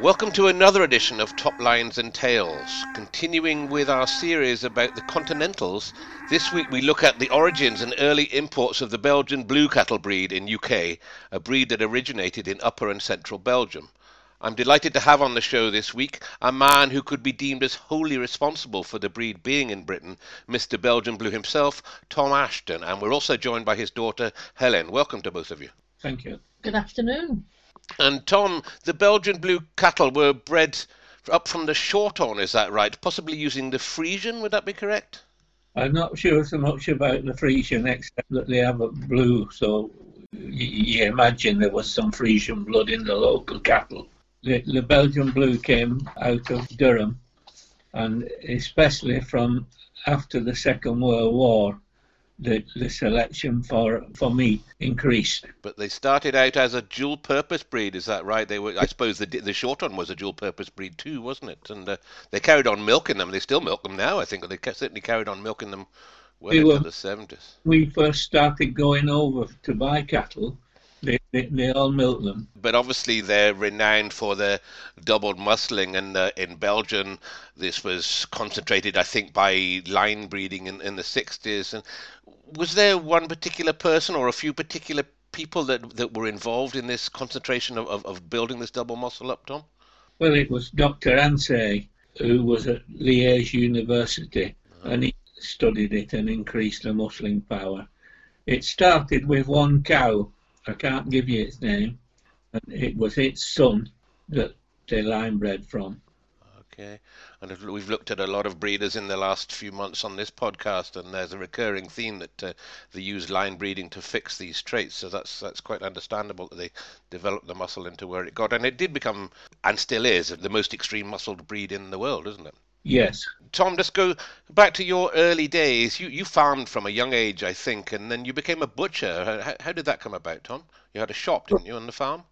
Welcome to another edition of Top Lines and Tales. Continuing with our series about the Continentals, this week we look at the origins and early imports of the Belgian Blue Cattle breed in UK, a breed that originated in upper and central Belgium. I'm delighted to have on the show this week a man who could be deemed as wholly responsible for the breed being in Britain, Mr. Belgian Blue himself, Tom Ashton, and we're also joined by his daughter Helen. Welcome to both of you. Thank you. Good afternoon. And Tom, the Belgian blue cattle were bred up from the Shorthorn, is that right? Possibly using the Friesian, would that be correct? I'm not sure so much about the Friesian, except that they have a blue, so you imagine there was some Friesian blood in the local cattle. The, the Belgian blue came out of Durham, and especially from after the Second World War, the, the selection for, for meat increased. But they started out as a dual purpose breed, is that right? They were, I suppose, the the Shorthorn was a dual purpose breed too, wasn't it? And uh, they carried on milking them. They still milk them now, I think. They certainly carried on milking them well we into were, the seventies. We first started going over to buy cattle they, they, they, all milk them. But obviously, they're renowned for their doubled muscling, and uh, in Belgium, this was concentrated, I think, by line breeding in, in the 60s. And was there one particular person or a few particular people that, that were involved in this concentration of, of, of building this double muscle up, Tom? Well, it was Dr. Hanset, who was at Liège University, uh-huh. and he studied it and increased the muscling power. It started with one cow I can't give you its name. And it was its son that they line bred from. Okay. And we've looked at a lot of breeders in the last few months on this podcast, and there's a recurring theme that uh, they use line breeding to fix these traits. So that's that's quite understandable that they developed the muscle into where it got, and it did become, and still is, the most extreme muscled breed in the world, isn't it? Yes. Tom, let's go back to your early days. You you farmed from a young age, I think, and then you became a butcher. How, how did that come about, Tom? You had a shop, didn't you, on the farm?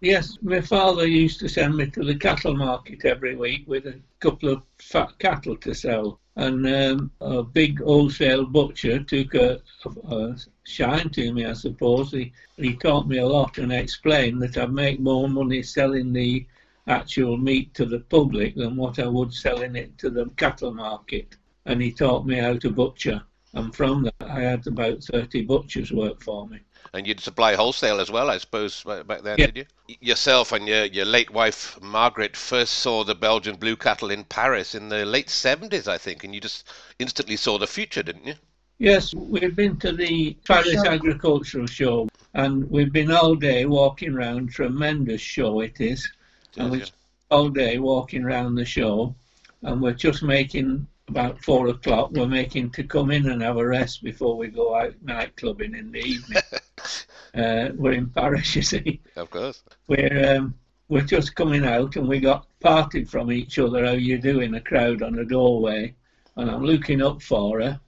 Yes, my father used to send me to the cattle market every week with a couple of fat cattle to sell. And um, a big wholesale butcher took a, a, shine to me, I suppose. He, he taught me a lot and explained that I'd make more money selling the actual meat to the public than what I would selling it to the cattle market. And he taught me how to butcher. And from that, I had about 30 butchers work for me. And you'd supply wholesale as well, I suppose, back then, yeah. did you? Yourself and your, your late wife, Margaret, first saw the Belgian blue cattle in Paris in the late 70s, I think, and you just instantly saw the future, didn't you? Yes, we've been to the Paris Agricultural Show, and we've been all day walking around. Tremendous show it is and we all day walking around the show, and we're just making about four o'clock. We're making to come in and have a rest before we go out night clubbing in the evening. uh, we're in Paris, you see. Of course. We're um, we're just coming out, and we got parted from each other. How you do in a crowd on a doorway, and I'm looking up for her,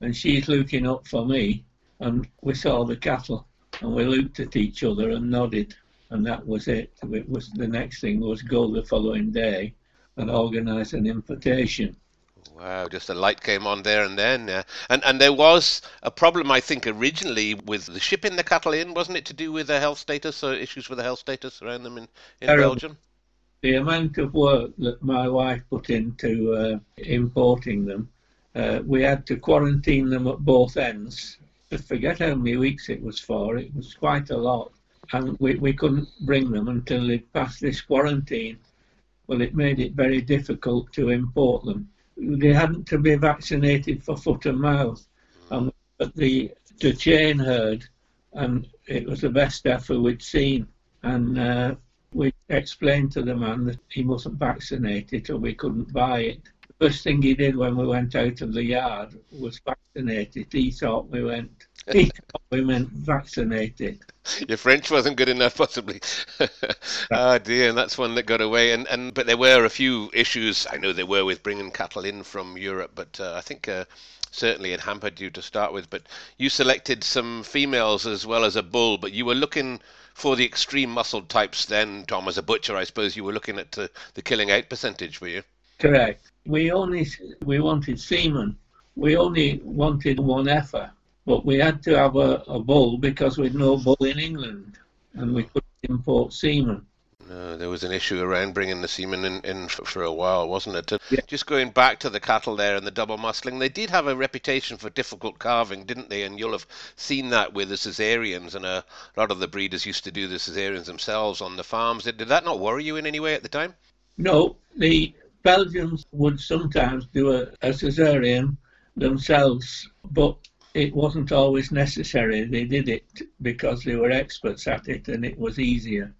and she's looking up for me, and we saw the cattle, and we looked at each other and nodded and that was it. It was the next thing was go the following day and organise an importation. Wow, just a light came on there and then. Yeah. And and there was a problem, I think, originally with the shipping the cattle in, wasn't it, to do with the health status or issues with the health status around them in, in Belgium? The amount of work that my wife put into uh, importing them, uh, we had to quarantine them at both ends. I forget how many weeks it was for. It was quite a lot and we, we couldn't bring them until they'd passed this quarantine. Well, it made it very difficult to import them. They hadn't to be vaccinated for foot and mouth, and but the the chain herd, and it was the best effort we'd seen. And uh, we explained to the man that he mustn't vaccinate it, or we couldn't buy it. The first thing he did when we went out of the yard was vaccinate it. He thought we went. He thought we meant vaccinate. Your French wasn't good enough, possibly. ah, dear, and that's one that got away. And, and but there were a few issues. I know there were with bringing cattle in from Europe, but uh, I think uh, certainly it hampered you to start with. But you selected some females as well as a bull, but you were looking for the extreme muscled types. Then, Tom, as a butcher, I suppose you were looking at uh, the killing out percentage, were you? Correct. We only we wanted semen. We only wanted one heifer but we had to have a, a bull because we'd no bull in England and we couldn't import semen. No, there was an issue around bringing the semen in, in for, for a while, wasn't it? Yeah. Just going back to the cattle there and the double muscling, they did have a reputation for difficult calving, didn't they? And you'll have seen that with the cesareans, and a lot of the breeders used to do the cesareans themselves on the farms. Did, did that not worry you in any way at the time? No, the Belgians would sometimes do a, a cesarean themselves, but it wasn't always necessary. They did it because they were experts at it and it was easier.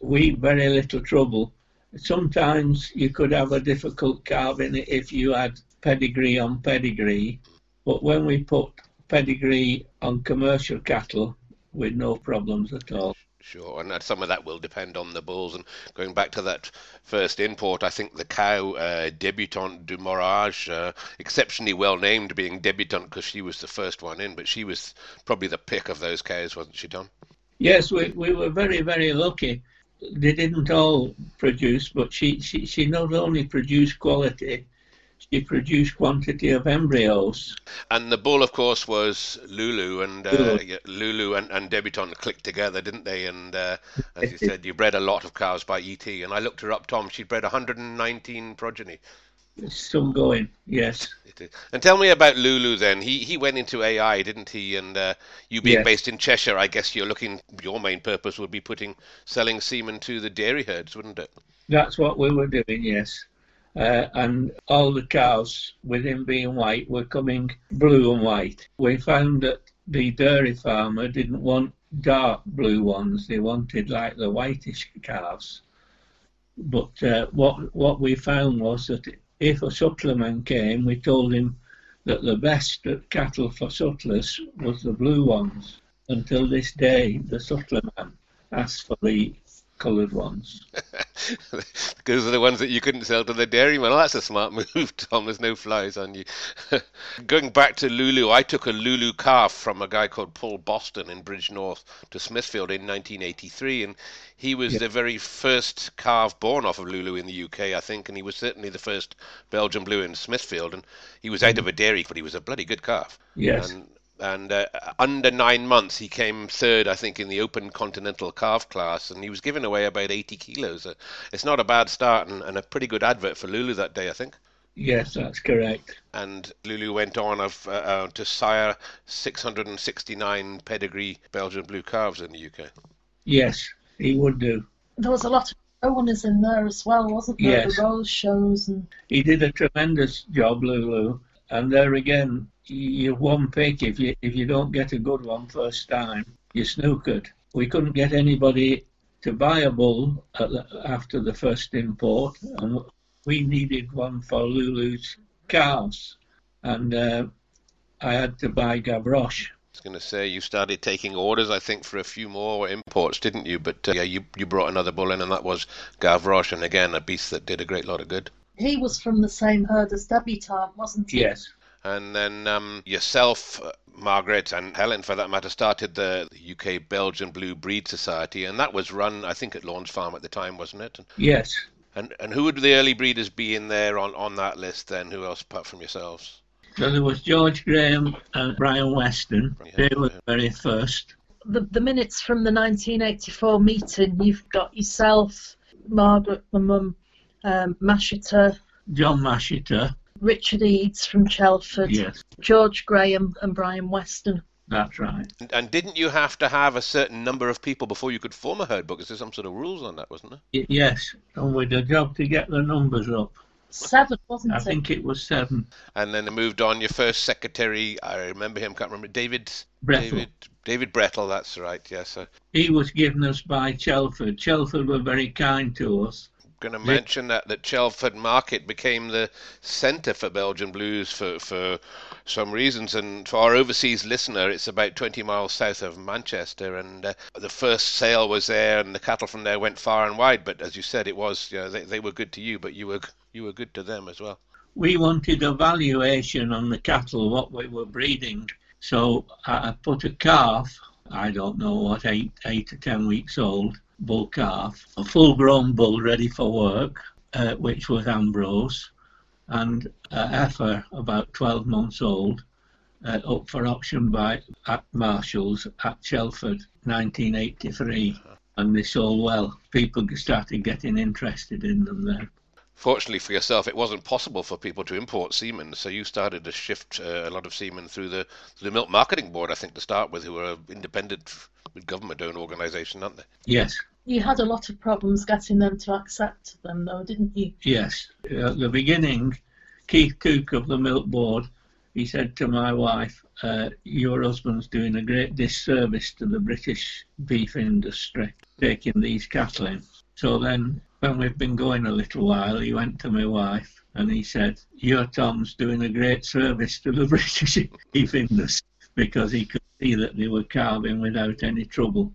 We very little trouble. Sometimes you could have a difficult calving if you had pedigree on pedigree, but when we put pedigree on commercial cattle, with no problems at all. Sure, and some of that will depend on the bulls. And going back to that first import, I think the cow, uh, Debutante du Morage, uh, exceptionally well named, being Debutante because she was the first one in, but she was probably the pick of those cows, wasn't she, Tom? Yes, we, we were very, very lucky. They didn't all produce, but she, she, she not only produced quality, she produced quantity of embryos. And the bull, of course, was Lulu, and uh, Lulu. yeah, Lulu and, and Debutante clicked together, didn't they? And uh, as you said, you bred a lot of cows by ET, and I looked her up, Tom. She bred 119 progeny. Some going, yes. And tell me about Lulu then. He he went into AI, didn't he? And uh, you being Yes. based in Cheshire, I guess you're looking. Your main purpose would be putting selling semen to the dairy herds, wouldn't it? That's what we were doing, yes. Uh, and all the cows, with him being white, were coming blue and white. We found that the dairy farmer didn't want dark blue ones; they wanted like the whitish calves. But uh, what what we found was that if a sucklerman came, we told him that the best cattle for sucklers was the blue ones. Until this day, the sucklerman asked for the coloured ones. Those are the ones that you couldn't sell to the dairyman. Well, that's a smart move, Tom. There's no flies on you. Going back to Lulu, I took a Lulu calf from a guy called Paul Boston in Bridgnorth to Smithfield in 1983, and he was Yeah. the very first calf born off of Lulu in the UK, I think, and he was certainly the first Belgian blue in Smithfield, and he was out mm. of a dairy, but he was a bloody good calf. Yes. And, and uh, under nine months, he came third, I think, in the Open Continental Calf class, and he was giving away about 80 kilos. Uh, it's not a bad start, and, and a pretty good advert for Lulu that day, I think. Yes, that's correct. And Lulu went on of, uh, uh, to sire 669 pedigree Belgian blue calves in the UK. Yes, he would do. There was a lot of owners in there as well, wasn't there? Yes. The rose shows and He did a tremendous job, Lulu. And there again, you're one pick. If you if you don't get a good one first time, you're snookered. We couldn't get anybody to buy a bull at the, after the first import, and we needed one for Lulu's calves, and uh, I had to buy Gavroche. I was going to say you started taking orders, I think, for a few more imports, didn't you? But uh, yeah, you you brought another bull in, and that was Gavroche, and again a beast that did a great lot of good. he was from the same herd as Debutante, wasn't he? Yes, And then um, yourself, uh, Margaret, and Helen, for that matter, started the UK Belgian Blue Breed Society, and that was run, I think, at Lawn's Farm at the time, wasn't it? yes. And and who would the early breeders be in there on, on that list then? Who else apart from yourselves? So there was George Graham and Brian Weston. Yeah, They were yeah. very first. The, the minutes from the 1984 meeting, you've got yourself, Margaret, my mum, um, Mashiter, John Mashiter. Richard Eads from Chelford, Yes, George Graham, and Brian Weston. that's right. And, and didn't you have to have a certain number of people before you could form a herd book? Is there some sort of rules on that, wasn't there? Y- Yes, and with a job to get the numbers up. Seven, wasn't I it? think it was seven. And then they moved on. Your first secretary, I remember him, can't remember, David. Brethel. David. David Brettle, that's right. Yes, I'm He was given us by Chelford. Chelford were very kind to us. Going to mention that that Chelford Market became the centre for Belgian blues for for some reasons. And for our overseas listener, it's about 20 miles south of Manchester. And uh, the first sale was there, and the cattle from there went far and wide. But as you said, it was you know they, they were good to you, but you were you were good to them as well. We wanted a valuation on the cattle, what we were breeding. So I put a calf, I don't know what, eight, eight or ten weeks old, bull calf, a full grown bull ready for work, uh, which was Ambrose, and a heifer about 12 months old, uh, up for auction by at Marshall's at Chelford, 1983. and they sold well. People started getting interested in them there. Fortunately for yourself, it wasn't possible for people to import semen, so you started to shift uh, a lot of semen through the through the Milk Marketing Board, I think, to start with, who are an independent government-owned organisation, aren't they? Yes. You had a lot of problems getting them to accept them, though, didn't you? Yes. At the beginning, Keith Cook of the Milk Board, he said to my wife, uh, "Your husband's doing a great disservice to the British beef industry, taking these cattle in." So then when we've been going a little while, he went to my wife and he said, Your Tom's doing a great service to the British beef industry because he could see that they were calving without any trouble.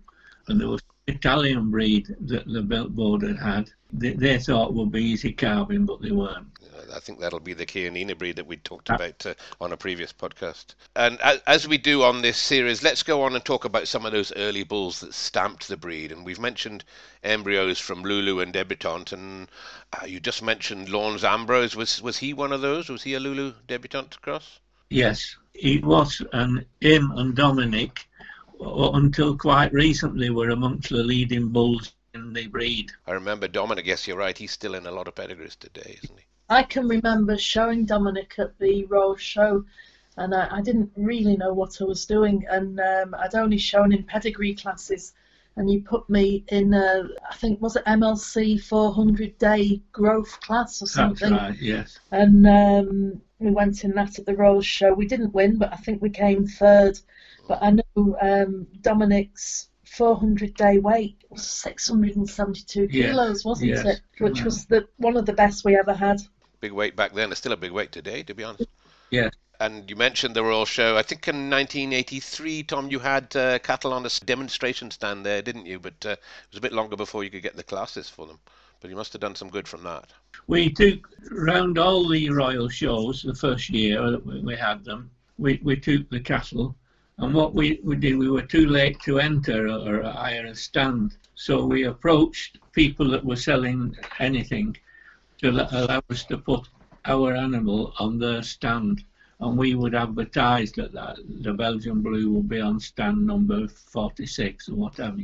And there was Italian breed that the Milk Board had had. They, they thought would be easy calving, but they weren't. I think that'll be the Chianina breed that we talked about uh, on a previous podcast. And as, as, we do on this series, let's go on and talk about some of those early bulls that stamped the breed. And we've mentioned embryos from Lulu and Debutante, and uh, you just mentioned Lawns Ambrose. Was was he one of those? Was he a Lulu Debutante cross? Yes, he was, and him and Dominic, until quite recently, we were amongst the leading bulls in the breed. I remember Dominic. Yes, you're right. He's still in a lot of pedigrees today, isn't he? I can remember showing Dominic at the Royal Show, and I, I didn't really know what I was doing, and um, I'd only shown in pedigree classes, and you put me in, a, I think was it MLC 400 day growth class or something. That's right, yes. And um, we went in that at the Royal Show. We didn't win, but I think we came third. But I know um, Dominic's 400 day weight was 672 kilos, wasn't yes. it? Which was the one of the best we ever had big weight back then. It's still a big weight today, to be honest. Yeah. And you mentioned the Royal Show. I think in 1983, Tom, you had uh, cattle on a demonstration stand there, didn't you? But uh, it was a bit longer before you could get the classes for them. But you must have done some good from that. We took round all the Royal shows the first year that we had them. We, we took the cattle, and what we, we did, we were too late to enter or hire a stand. So we approached people that were selling anything to allow us to put our animal on their stand and we would advertise that, that the Belgian Blue will be on stand number 46 or whatever.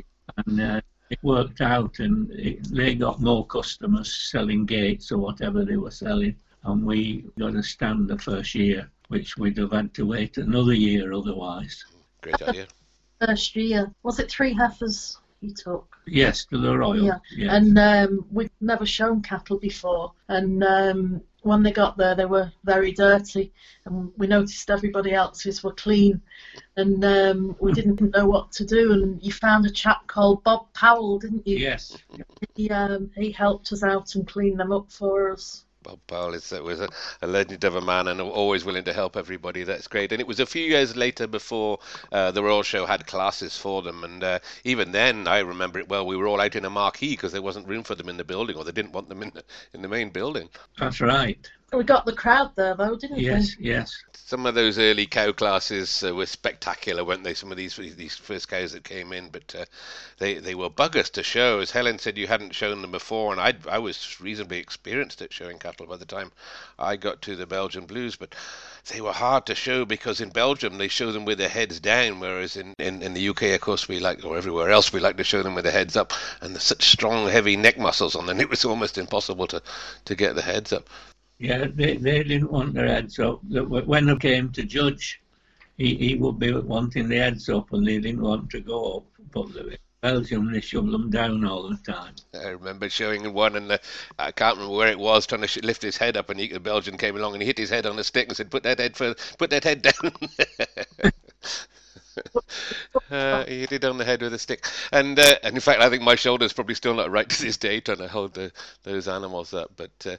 And uh, it worked out, and it, they got more customers selling gates or whatever they were selling, and we got a stand the first year, which we'd have had to wait another year otherwise. Great idea. First year, was it three heifers? you took. Yes, to the Royal. Yeah, yes. and um, we'd never shown cattle before, and um, when they got there, they were very dirty, and we noticed everybody else's were clean, and um, we didn't know what to do. And you found a chap called Bob Powell, didn't you? Yes. He um, he helped us out and cleaned them up for us. Bob Powell is, was a, a, legend of a man and always willing to help everybody. That's great. And it was a few years later before uh, the Royal Show had classes for them. And uh, even then, I remember it well. We were all out in a marquee because there wasn't room for them in the building, or they didn't want them in the, in the main building. That's right. We got the crowd there, though, didn't yes, we? Yes, yes. Some of those early cow classes uh, were spectacular, weren't they? Some of these these first cows that came in, but uh, they they were buggers to show. As Helen said, you hadn't shown them before, and I I was reasonably experienced at showing cattle by the time I got to the Belgian Blues, but they were hard to show because in Belgium they show them with their heads down, whereas in, in, in the UK, of course, we like, or everywhere else, we like to show them with their heads up, and there's such strong, heavy neck muscles on them, it was almost impossible to, to get the heads up. Yeah, they, they didn't want their heads up. When they came to judge, he, he would be wanting the heads up and they didn't want to go up. But the Belgium, they shoved them down all the time. I remember showing one, and the, I can't remember where it was, trying to lift his head up, and he, the Belgian came along and he hit his head on a stick and said, "Put that head for, put that head down." uh, he hit it on the head with a stick, and uh, and in fact, I think my shoulder's probably still not right to this day trying to hold the, those animals up. But uh,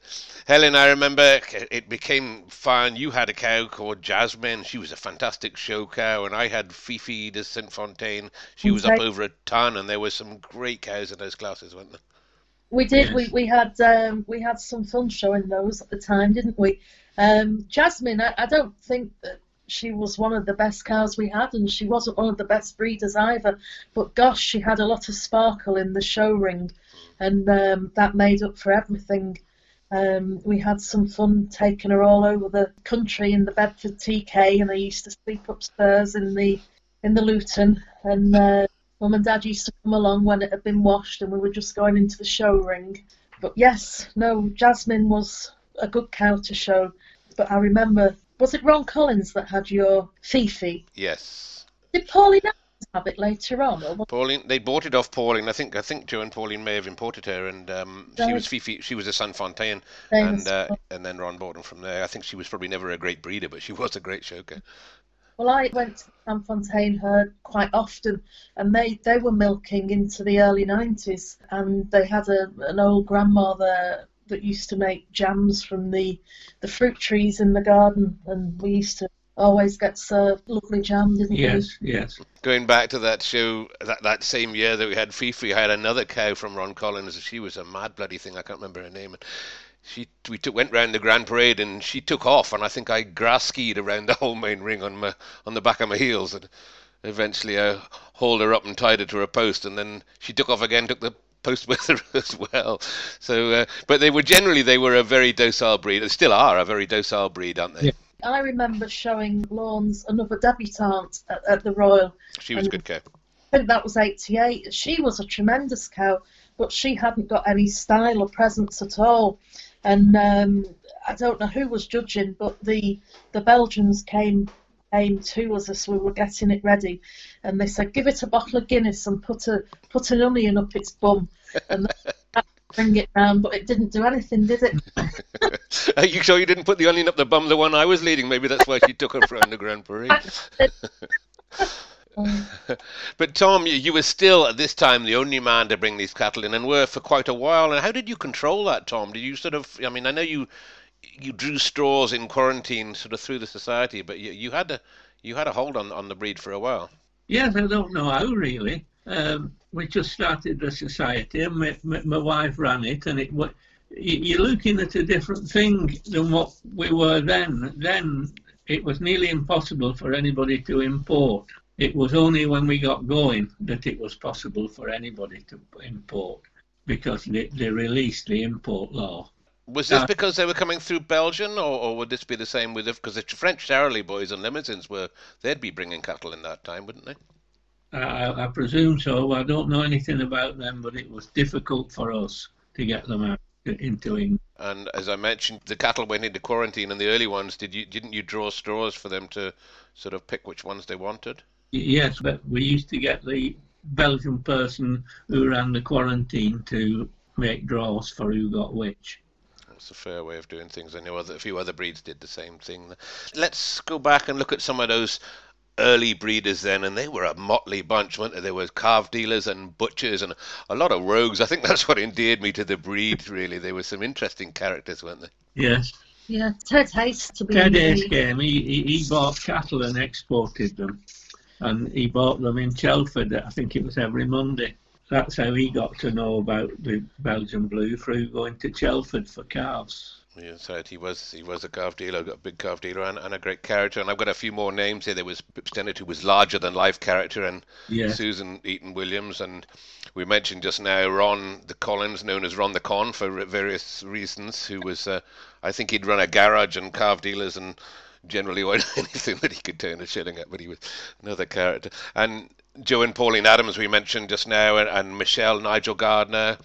Helen, I remember it became fun. You had a cow called Jasmine. She was a fantastic show cow, and I had Fifi de Saint Fontaine. She was up over a ton, and there were some great cows in those classes, weren't there? We did. We we had um, we had some fun showing those at the time, didn't we? Um, Jasmine, I, I don't think that she was one of the best cows we had, and she wasn't one of the best breeders either. But gosh, she had a lot of sparkle in the show ring, and um, that made up for everything. Um, we had some fun taking her all over the country in the Bedford TK, and I used to sleep upstairs in the in the Luton, and uh, Mum and Dad used to come along when it had been washed and we were just going into the show ring. But yes, no, Jasmine was a good cow to show. But I remember, was it Ron Collins that had your Fifi? Yes. Did Pauline have it later on? Or? Pauline, they bought it off Pauline. I think I think Joe and Pauline may have imported her, and um, she was Fifi. She was a San Fontaine, and uh, and then Ron bought them from there. I think she was probably never a great breeder, but she was a great shoker. Well, I went to San Fontaine herd quite often, and they, they were milking into the early 90s, and they had a, an old grandma there that used to make jams from the, the fruit trees in the garden, and we used to always get served lovely jam, didn't we? Yes, yes. Going back to that show, that, that same year that we had Fifi, I had another cow from Ron Collins. She was a mad bloody thing. I can't remember her name. And she, we took, went round the Grand Parade, and she took off, and I think I grass skied around the whole main ring on my on the back of my heels, and eventually I hauled her up and tied her to a post, and then she took off again, took the post with her as well. So, uh, but they were generally they were a very docile breed. They still are a very docile breed, aren't they? Yeah. I remember showing Lawns another debutante at, at the Royal. She was a good cow. I think that was 88. She was a tremendous cow, but she hadn't got any style or presence at all. And um, I don't know who was judging, but the the Belgians came came to us as we were getting it ready, and they said, "Give it a bottle of Guinness and put a put an onion up its bum," and bring it round. But it didn't do anything, did it? Are you sure you didn't put the onion up the bum, the one I was leading? Maybe that's why she took her the Grand Parade. But Tom, you, you were still at this time the only man to bring these cattle in, and were for quite a while. And how did you control that, Tom? Did you sort of? I mean, I know you you drew straws in quarantine, sort of through the society, but you, you had a you had a hold on, on the breed for a while. Yes, I don't know how really. Um, we just started the society, and my, my, my wife ran it, and it wa- you- you're looking at a different thing than what we were then. Then it was nearly impossible for anybody to import. It was only when we got going that it was possible for anybody to import because they, they released the import law. Was this Uh, because they were coming through Belgium, or, or would this be the same with because the French Charolais boys and Limousins were they'd be bringing cattle in that time, wouldn't they? I, I presume so. I don't know anything about them, but it was difficult for us to get them out into England. And as I mentioned, the cattle went into quarantine, and the early ones did you didn't you draw straws for them to sort of pick which ones they wanted? Yes, but we used to get the Belgian person who ran the quarantine to make draws for who got which. That's a fair way of doing things. I know other, a few other breeds did the same thing. Let's go back and look at some of those early breeders then, and they were a motley bunch, weren't they? There were calf dealers and butchers and a lot of rogues. I think that's what endeared me to the breed, really. They were some interesting characters, weren't they? Yes, yeah, Ted Hayes to be Ted in Hayes came. He, he, he bought cattle and exported them, and he bought them in Chelford. I think it was every Monday. That's how he got to know about the Belgian Blue through going to Chelford for calves. Yes, right. He was he was a calf dealer, got a big calf dealer, and, and a great character. And I've got a few more names here. There was Stennett, who was larger than life character, and Yes, Susan Eaton Williams, and we mentioned just now Ron the Collins, known as Ron the Con for various reasons, who was, uh, I think he'd run a garage and calf dealers and generally anything that he could turn a shilling at, but he was another character. And Joe and Pauline Adams, we mentioned just now, and, and Michelle, Nigel Gardner,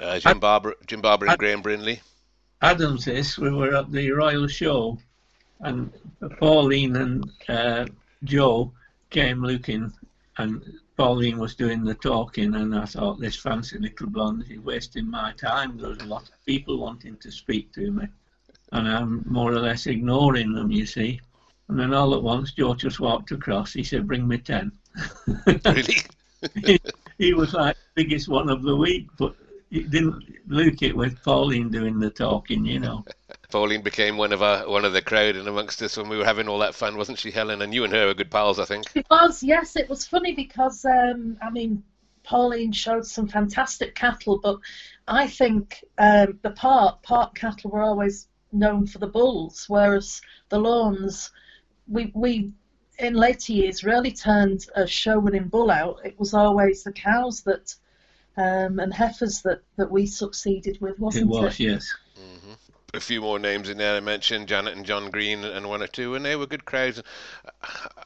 uh, Jim Barber, Jim Barber, and I- Graham Brindley. Adams this, we were at the Royal Show, and Pauline and uh, Joe came looking, and Pauline was doing the talking, and I thought, this fancy little blonde is wasting my time. There's a lot of people wanting to speak to me, and I'm more or less ignoring them, you see. And then all at once, Joe just walked across. He said, "Bring me 10. Really? he was like the biggest one of the week, but he didn't look it with Pauline doing the talking, you know. Pauline became one of our one of the crowd and amongst us when we were having all that fun, wasn't she, Helen? And you and her were good pals, I think. It was, yes. It was funny because, um, I mean, Pauline showed some fantastic cattle, but I think um, the park park cattle were always known for the bulls, whereas the lawns, we we in later years really turned a show winning bull out. It was always the cows that um, and heifers that, that we succeeded with, It wasn't was, yes. a few more names in there. I mentioned Janet and John Green and one or two, and they were good crowds.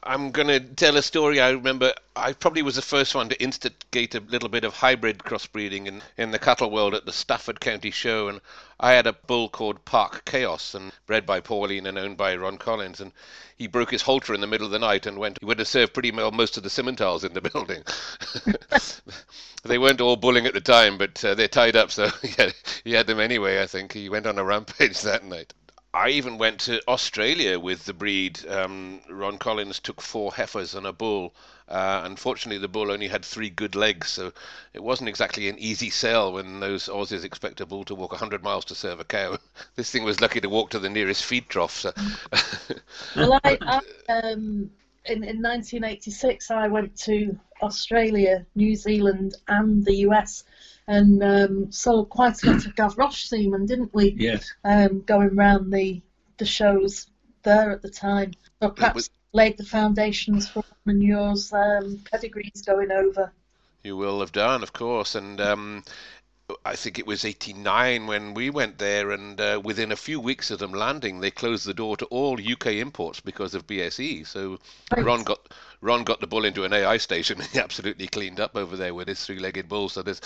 I'm going to tell a story. I remember I probably was the first one to instigate a little bit of hybrid crossbreeding in, in the cattle world at the Stafford County Show. And I had a bull called Park Chaos and bred by Pauline and owned by Ron Collins. And he broke his halter in the middle of the night and went, he would have served pretty well most of the Simmentals in the building. they weren't all bulling at the time, but uh, they're tied up, so he had, he had them anyway, I think. He went on a rampage that night. I even went to Australia with the breed. Um, Ron Collins took four heifers and a bull. Uh, unfortunately, the bull only had three good legs, so it wasn't exactly an easy sell when those Aussies expect a bull to walk 100 miles to serve a cow. This thing was lucky to walk to the nearest feed trough. So. well, I, I um, in, in 1986, I went to Australia, New Zealand, and the US and um, sold quite a lot of Gavroche semen, didn't we? Yes. Um, going round the the shows there at the time. So perhaps was... laid the foundations for and yours um, pedigrees going over. You will have done, of course, and um, I think it was 89 when we went there, and uh, within a few weeks of them landing, they closed the door to all UK imports because of BSE. So right. Ron got Ron got the bull into an AI station. He absolutely cleaned up over there with his three-legged bull. So there's,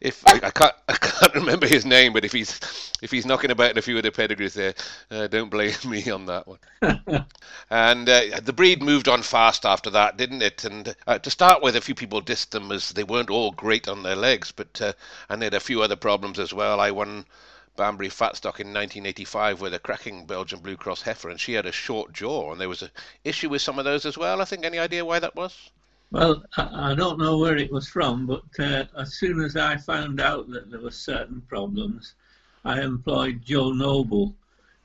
if I, I can't, I can't remember his name, but if he's if he's knocking about in a few of the pedigrees there, uh, don't blame me on that one. and uh, the breed moved on fast after that, didn't it? And uh, to start with, a few people dissed them as they weren't all great on their legs, but uh, and they had a few other problems as well. I won Banbury Fatstock in 1985 with a cracking Belgian Blue Cross heifer, and she had a short jaw, and there was an issue with some of those as well. I think. Any idea why that was? Well, I, don't know where it was from, but uh, as soon as I found out that there were certain problems, I employed Joe Noble.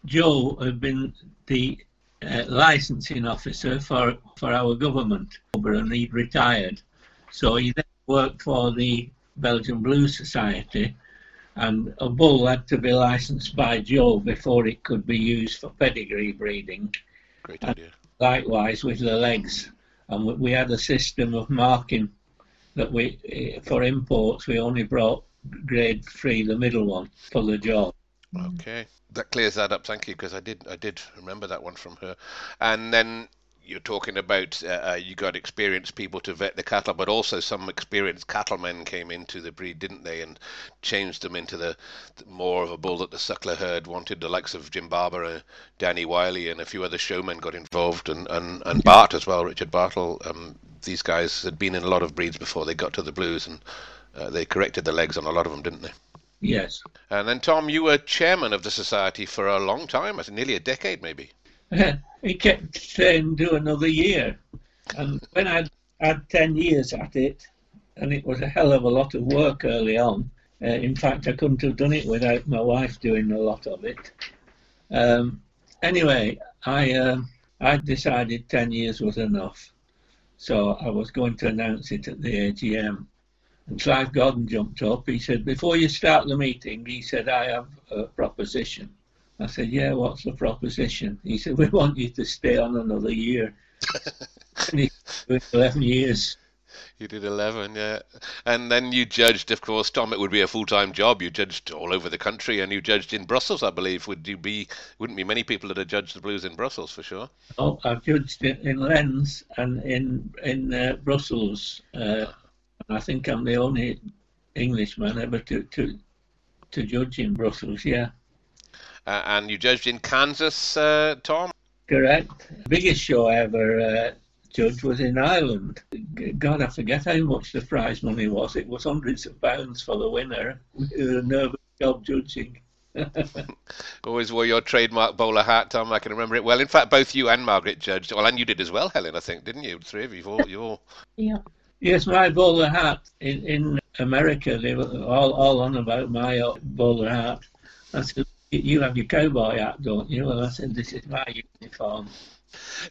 Joe had been the uh, licensing officer for, for our government, and he'd retired. So he then worked for the Belgian Blue Society and a bull had to be licensed by Joe before it could be used for pedigree breeding. Great idea. And likewise with the legs, and we had a system of marking that we, eh, for imports, we only brought grade three, the middle one, for the jaw. Okay, that clears that up. Thank you, because I did, I did remember that one from her. And then you're talking about uh, uh, you got experienced people to vet the cattle, but also some experienced cattlemen came into the breed, didn't they, and changed them into the, the more of a bull that the suckler herd wanted. The likes of Jim Barber, uh, Danny Wiley, and a few other showmen got involved, and and, and Bart as well, Richard Bartle. Um, these guys had been in a lot of breeds before they got to the blues, and uh, they corrected the legs on a lot of them, didn't they? Yes. And then Tom, you were chairman of the society for a long time, nearly a decade, maybe. he kept saying do another year. And when I'd had 10 years at it, and it was a hell of a lot of work early on, uh, in fact, I couldn't have done it without my wife doing a lot of it. Um, anyway, I, uh, I decided 10 years was enough. So I was going to announce it at the AGM. And Clive Gordon jumped up. He said, Before you start the meeting, he said, I have a proposition. I said, yeah, what's the proposition? He said, we want you to stay on another year. and he did 11 years. You did 11, yeah. And then you judged, of course, Tom, it would be a full-time job. You judged all over the country and you judged in Brussels, I believe. Would you be, wouldn't be many people that have judged the blues in Brussels, for sure. Oh, I've judged in, in Lens and in, in uh, Brussels. Uh, I think I'm the only Englishman ever to, to, to judge in Brussels, yeah. Uh, and you judged in Kansas, uh, Tom? Correct. Biggest show I ever uh, judged was in Ireland. God, I forget how much the prize money was. It was hundreds of pounds for the winner. It was a nervous job judging. Always wore your trademark bowler hat, Tom. I can remember it well. In fact, both you and Margaret judged. Well, and you did as well, Helen. I think, didn't you? Three of you. All, you all. Yeah. Yes, my bowler hat in, in America. They were all, all on about my bowler hat. I said, you have your cowboy hat, don't you? Well, I said, this is my uniform.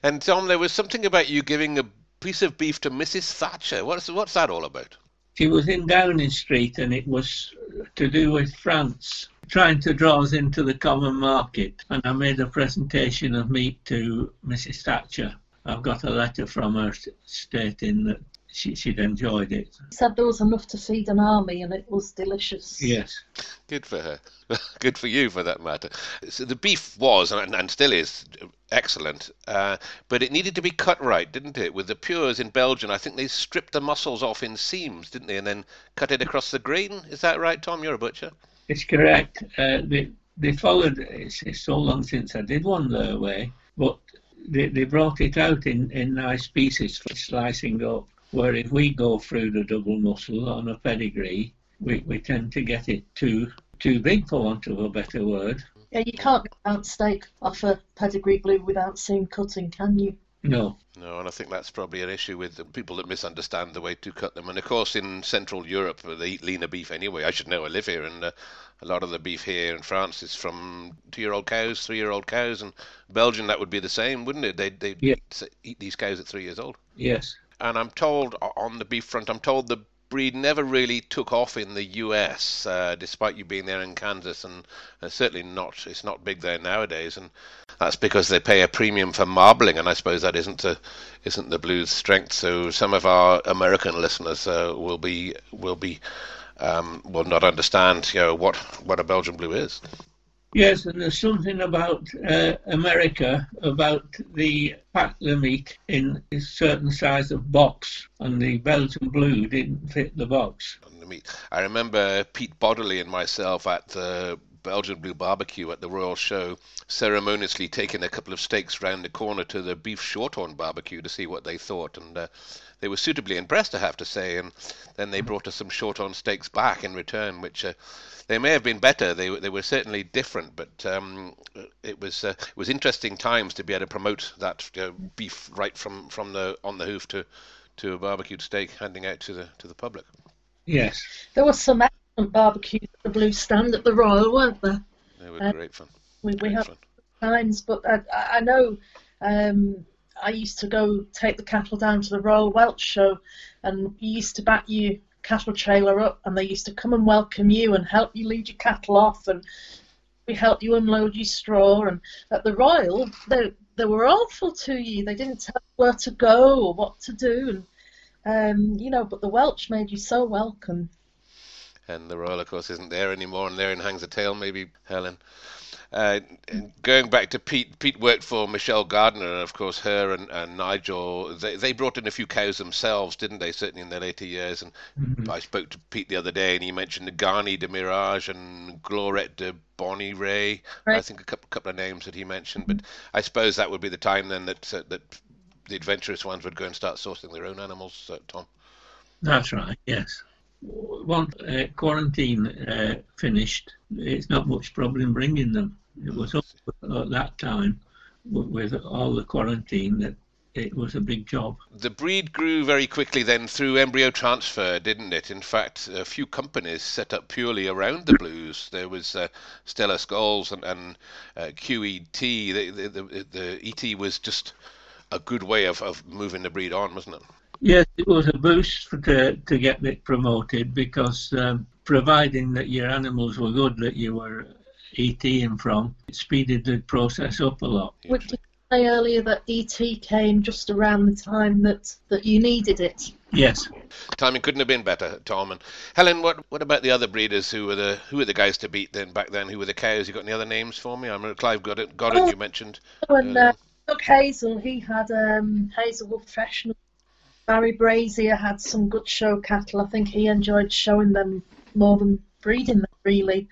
And Tom, there was something about you giving a piece of beef to Mrs. Thatcher. What's what's that all about? She was in Downing Street, and it was to do with France trying to draw us into the common market. And I made a presentation of meat to Mrs. Thatcher. I've got a letter from her stating that she, she'd enjoyed it. She Said there was enough to feed an army, and it was delicious. Yes. Good for her. Good for you, for that matter. So the beef was and, and still is excellent, uh, but it needed to be cut right, didn't it? With the pures in Belgium, I think they stripped the muscles off in seams, didn't they, and then cut it across the grain. Is that right, Tom? You're a butcher. It's correct. Uh, they they followed. It's, it's so long since I did one their way, but they, they brought it out in, in nice pieces for slicing up. Where if we go through the double muscle on a pedigree, we, we tend to get it too too big, for want of a better word. Yeah, you can't get out steak off a pedigree blue without seeing cutting, can you? No. No, and I think that's probably an issue with the people that misunderstand the way to cut them. And of course, in Central Europe, they eat leaner beef anyway. I should know. I live here, and uh, a lot of the beef here in France is from two-year-old cows, three-year-old cows, and Belgium that would be the same, wouldn't it? They they Yeah. eat, eat these cows at three years old. Yes. And I'm told on the beef front, I'm told the breed never really took off in the U.S. Uh, despite you being there in Kansas, and uh, certainly not. It's not big there nowadays, and that's because they pay a premium for marbling, and I suppose that isn't a, isn't the blues' strength. So some of our American listeners uh, will be will be um, will not understand, you know, what what a Belgian blue is. Yes, and there's something about uh, America about the pack the meat in a certain size of box, and the Belgian blue didn't fit the box. I remember Pete Bodley and myself at the Belgian Blue Barbecue at the Royal Show ceremoniously taking a couple of steaks round the corner to the beef shorthorn barbecue to see what they thought, and uh, they were suitably impressed, I have to say. And then they brought us some shorthorn steaks back in return, which. Uh, they may have been better. They were- they were certainly different, but um, it was uh, it was interesting times to be able to promote that uh, beef right from, from the on the hoof to to a barbecued steak, handing out to the to the public. Yes. There was some excellent barbecues at the Blue Stand at the Royal, weren't there? They were Uh, great fun. We, we had fun. times, but I, I I know um, I used to go take the cattle down to the Royal Welsh show, and you used to back your cattle trailer up, and they used to come and welcome you and help you lead your cattle off, and we helped you unload your straw. And at the Royal, they they were awful to you. They didn't tell you where to go or what to do, and um, you know, but the Welsh made you so welcome. And the Royal, of course, isn't there anymore, and therein hangs a tale, maybe, Helen. Uh, going back to Pete, Pete worked for Michelle Gardner, and of course, her and, and Nigel, they, they brought in a few cows themselves, didn't they, certainly in their later years. And Mhm. I spoke to Pete the other day, and he mentioned the Garni de Mirage and Glorette de Bonnie Ray. I think a couple, couple of names that he mentioned, but I suppose that would be the time then that, uh, that the adventurous ones would go and start sourcing their own animals, uh, Tom. That's right, yes. Once uh, quarantine uh, finished, it's not much problem bringing them. It was up at that time with all the quarantine that it was a big job. The breed grew very quickly then through embryo transfer, didn't it? In fact, a few companies set up purely around the blues. There was uh, Stella Skulls and, and uh, QET. The, the, the, the ET was just a good way of, of moving the breed on, wasn't it? Yes, it was a boost for, to, to get it promoted because um, providing that your animals were good that you were ETing from, it speeded the process up a lot. Which did you say earlier that ET came just around the time that, that you needed it. Yes. Timing couldn't have been better, Tom. And Helen, what what about the other breeders who were the who were the guys to beat then back then? Who were the cows? You got any other names for me? I remember Clive Goddard, Goddard Oh. you mentioned. When earlier. uh, Doug Hazel, he had um, Hazelwood Professional. Barry Brazier had some good show cattle. I think he enjoyed showing them more than breeding them, really.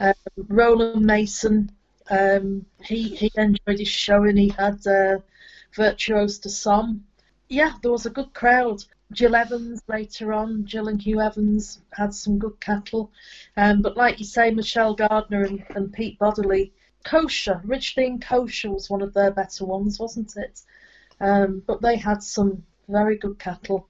Um, Roland Mason, um, he, he enjoyed his showing. He had uh, Virtuose de Somme. Yeah, there was a good crowd. Jill Evans later on, Jill and Hugh Evans had some good cattle. Um, but like you say, Michelle Gardner and, and Pete Bodily, Kosher, Richling Kosher was one of their better ones, wasn't it? Um, but they had some very good cattle,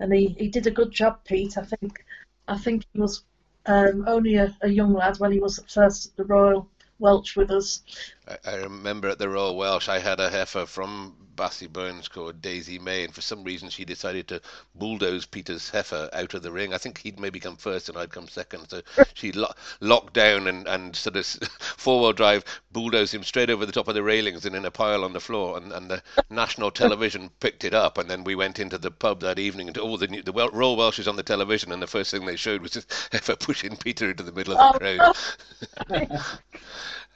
and he, he did a good job, Pete. I think I think he was um, only a, a young lad when he was at first at the Royal Welsh with us. I, I remember at the Royal Welsh, I had a heifer from Bassy Burns called Daisy May, and for some reason she decided to bulldoze Peter's heifer out of the ring. I think he'd maybe come first and I'd come second. So she lo- locked down and, and sort of four wheel drive bulldozed him straight over the top of the railings and in a pile on the floor. And, and the national television picked it up. And then we went into the pub that evening and all the, the Royal Welsh was on the television. And the first thing they showed was this heifer pushing Peter into the middle of the oh, crowd.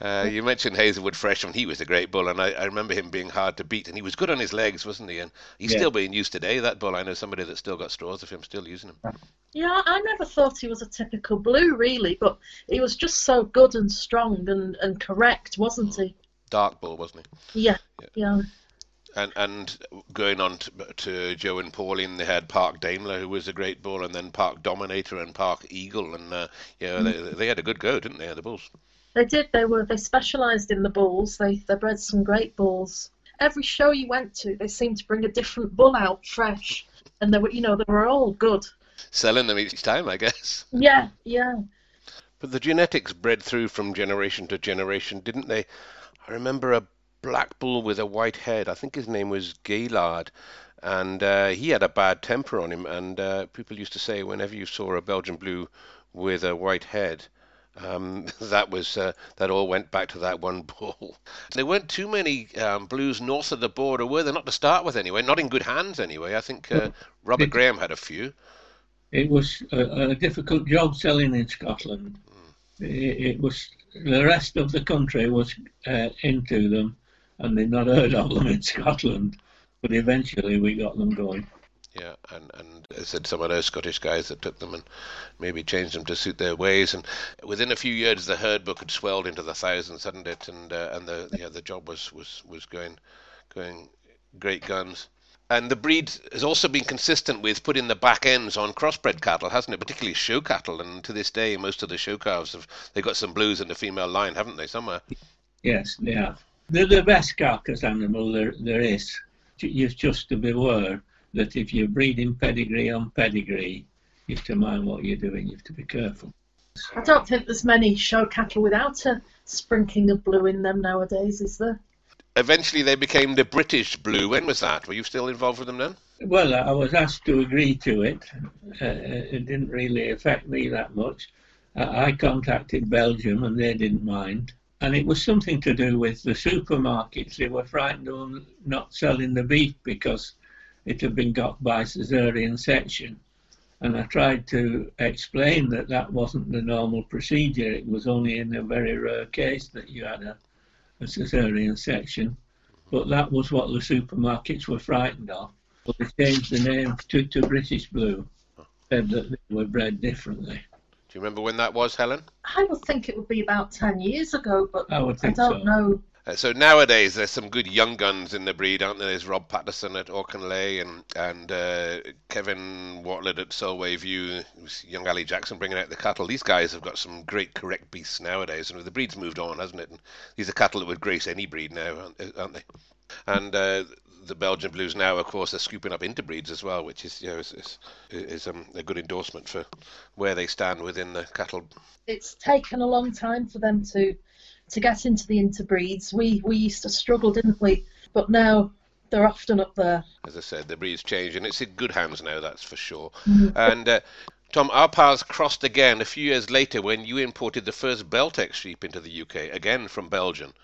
Uh, you mentioned Hazelwood Freshman. He was a great bull, and I, I, remember him being hard to beat. And he was good on his legs, wasn't he? And he's yeah. still being used today. That bull, I know somebody that's still got straws of him, still using him. Yeah, I never thought he was a typical blue, really, but he was just so good and strong and, and correct, wasn't he? Dark bull, wasn't he? Yeah, yeah. yeah. And and going on to, to, Joe and Pauline, they had Park Daimler, who was a great bull, and then Park Dominator and Park Eagle, and uh, yeah, mm. they, they had a good go, didn't they, the bulls? They did. They were. They specialised in the bulls. They they bred some great bulls. Every show you went to, they seemed to bring a different bull out fresh, and they were, you know, they were all good. Selling them each time, I guess. Yeah, yeah. But the genetics bred through from generation to generation, didn't they? I remember a black bull with a white head. I think his name was Gaylard, and uh, he had a bad temper on him. And uh, people used to say whenever you saw a Belgian blue with a white head, um, that was uh, that all went back to that one ball. There weren't too many um, blues north of the border, were there? Not to start with, anyway. Not in good hands, anyway. I think uh, Robert it, Graham had a few. It was a, a difficult job selling in Scotland. Mm. It, it, was the rest of the country was uh, into them, and they'd not heard of them in Scotland. But eventually, we got them going. Yeah, and and I said some of those Scottish guys that took them and maybe changed them to suit their ways, and within a few years the herd book had swelled into the thousands, hadn't it? And uh, and the yeah the job was was was going going great guns. And the breed has also been consistent with putting the back ends on crossbred cattle, hasn't it? Particularly show cattle, and to this day, most of the show calves have they got some blues in the female line, haven't they? Somewhere. Yes, they have. They're the best carcass animal there there is. You've just to beware that if you're breeding pedigree on pedigree, you have to mind what you're doing. You have to be careful. I don't think there's many show cattle without a sprinkling of blue in them nowadays, is there? Eventually, they became the British blue. When was that? Were you still involved with them then? Well, I was asked to agree to it. Uh, it didn't really affect me that much. I contacted Belgium and they didn't mind. And it was something to do with the supermarkets. They were frightened of not selling the beef because it had been got by caesarean section. And I tried to explain that that wasn't the normal procedure. It was only in a very rare case that you had a, a caesarean section. But that was what the supermarkets were frightened of. But they changed the name to, to British Blue, said that they were bred differently. Do you remember when that was, Helen? I would think it would be about 10 years ago, but I, would think I don't so. know uh, so nowadays there's some good young guns in the breed, aren't there? There's Rob Patterson at Auchinleigh and and uh, Kevin Watlet at Solway View, young Ali Jackson bringing out the cattle. These guys have got some great correct beasts nowadays, and the breed's moved on, hasn't it? And these are cattle that would grace any breed now, aren't they? And uh, the Belgian Blues now, of course, are scooping up interbreeds as well, which is you know is, is, is um, a good endorsement for where they stand within the cattle. It's taken a long time for them to to get into the interbreeds. We we used to struggle, didn't we? But now they're often up there. As I said, the breed's changed, and it's in good hands now. That's for sure. Mm-hmm. And uh, Tom, our paths crossed again a few years later when you imported the first Beltex sheep into the UK, again from Belgium.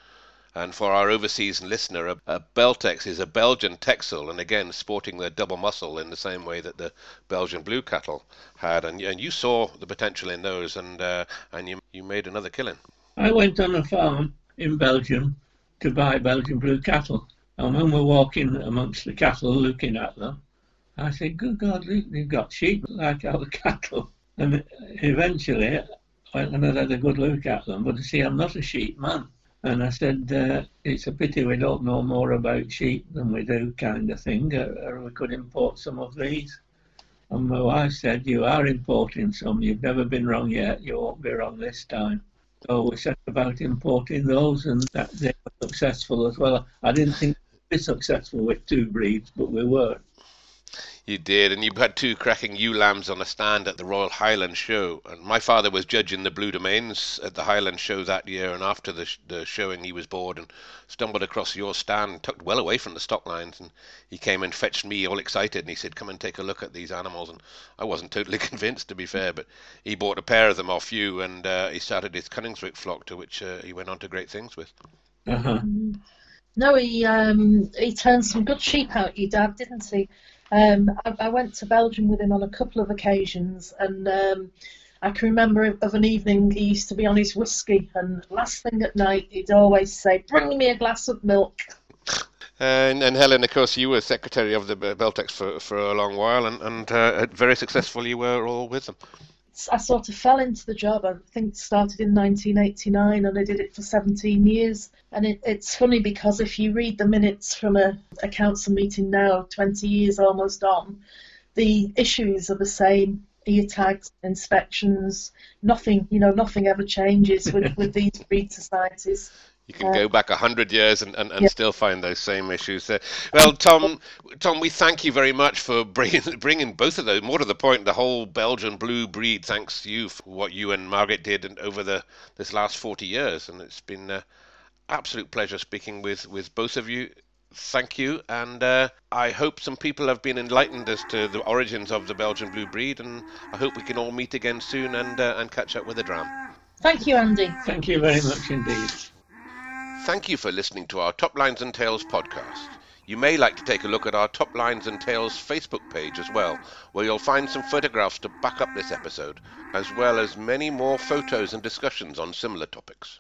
And for our overseas listener, a, a Beltex is a Belgian Texel, and again sporting the double muscle in the same way that the Belgian blue cattle had. And, and you saw the potential in those, and uh, and you you made another killing. I went on a farm in Belgium to buy Belgian blue cattle. And when we're walking amongst the cattle looking at them, I said, Good God, look, they've got sheep like our cattle. And eventually, I and I had a good look at them. But you see, I'm not a sheep man. And I said, uh, It's a pity we don't know more about sheep than we do, kind of thing, or, or we could import some of these. And my wife said, You are importing some. You've never been wrong yet. You won't be wrong this time. So we set about importing those, and that they were successful as well. I didn't think we'd be successful with two breeds, but we were. You did, and you had two cracking ewe lambs on a stand at the Royal Highland Show. And my father was judging the Bleu du Maines at the Highland Show that year, and after the, the showing, he was bored and stumbled across your stand, tucked well away from the stock lines, and he came and fetched me all excited, and he said, "Come and take a look at these animals." And I wasn't totally convinced, to be fair, but he bought a pair of them off you, and uh, he started his Coningswick flock, to which uh, he went on to great things with. Uh-huh. No, he um, he turned some good sheep out, your dad, didn't he? Um, I, I, went to Belgium with him on a couple of occasions, and um, I can remember of an evening he used to be on his whiskey, and last thing at night he'd always say, "Bring me a glass of milk." And, and Helen, of course, you were secretary of the Beltex for, for a long while, and, and uh, very successful you were all with them. I sort of fell into the job. I think it started in 1989 and I did it for 17 years. And it, it's funny because if you read the minutes from a, a council meeting now, 20 years almost on, the issues are the same. Ear tags, inspections, nothing, you know, nothing ever changes with, with these breed societies. You can go back a hundred years and, and, and yeah. still find those same issues. Uh, well, Tom, Tom, we thank you very much for bringing bringing both of those. More to the point, the whole Belgian blue breed. Thanks to you for what you and Margaret did and over the this last forty years, and it's been an absolute pleasure speaking with with both of you. Thank you, and uh, I hope some people have been enlightened as to the origins of the Belgian blue breed, and I hope we can all meet again soon and uh, and catch up with the dram. Thank you, Andy. Thank you very much indeed. Thank you for listening to our Top Lines and Tails podcast. You may like to take a look at our Top Lines and Tails Facebook page as well, where you'll find some photographs to back up this episode, as well as many more photos and discussions on similar topics.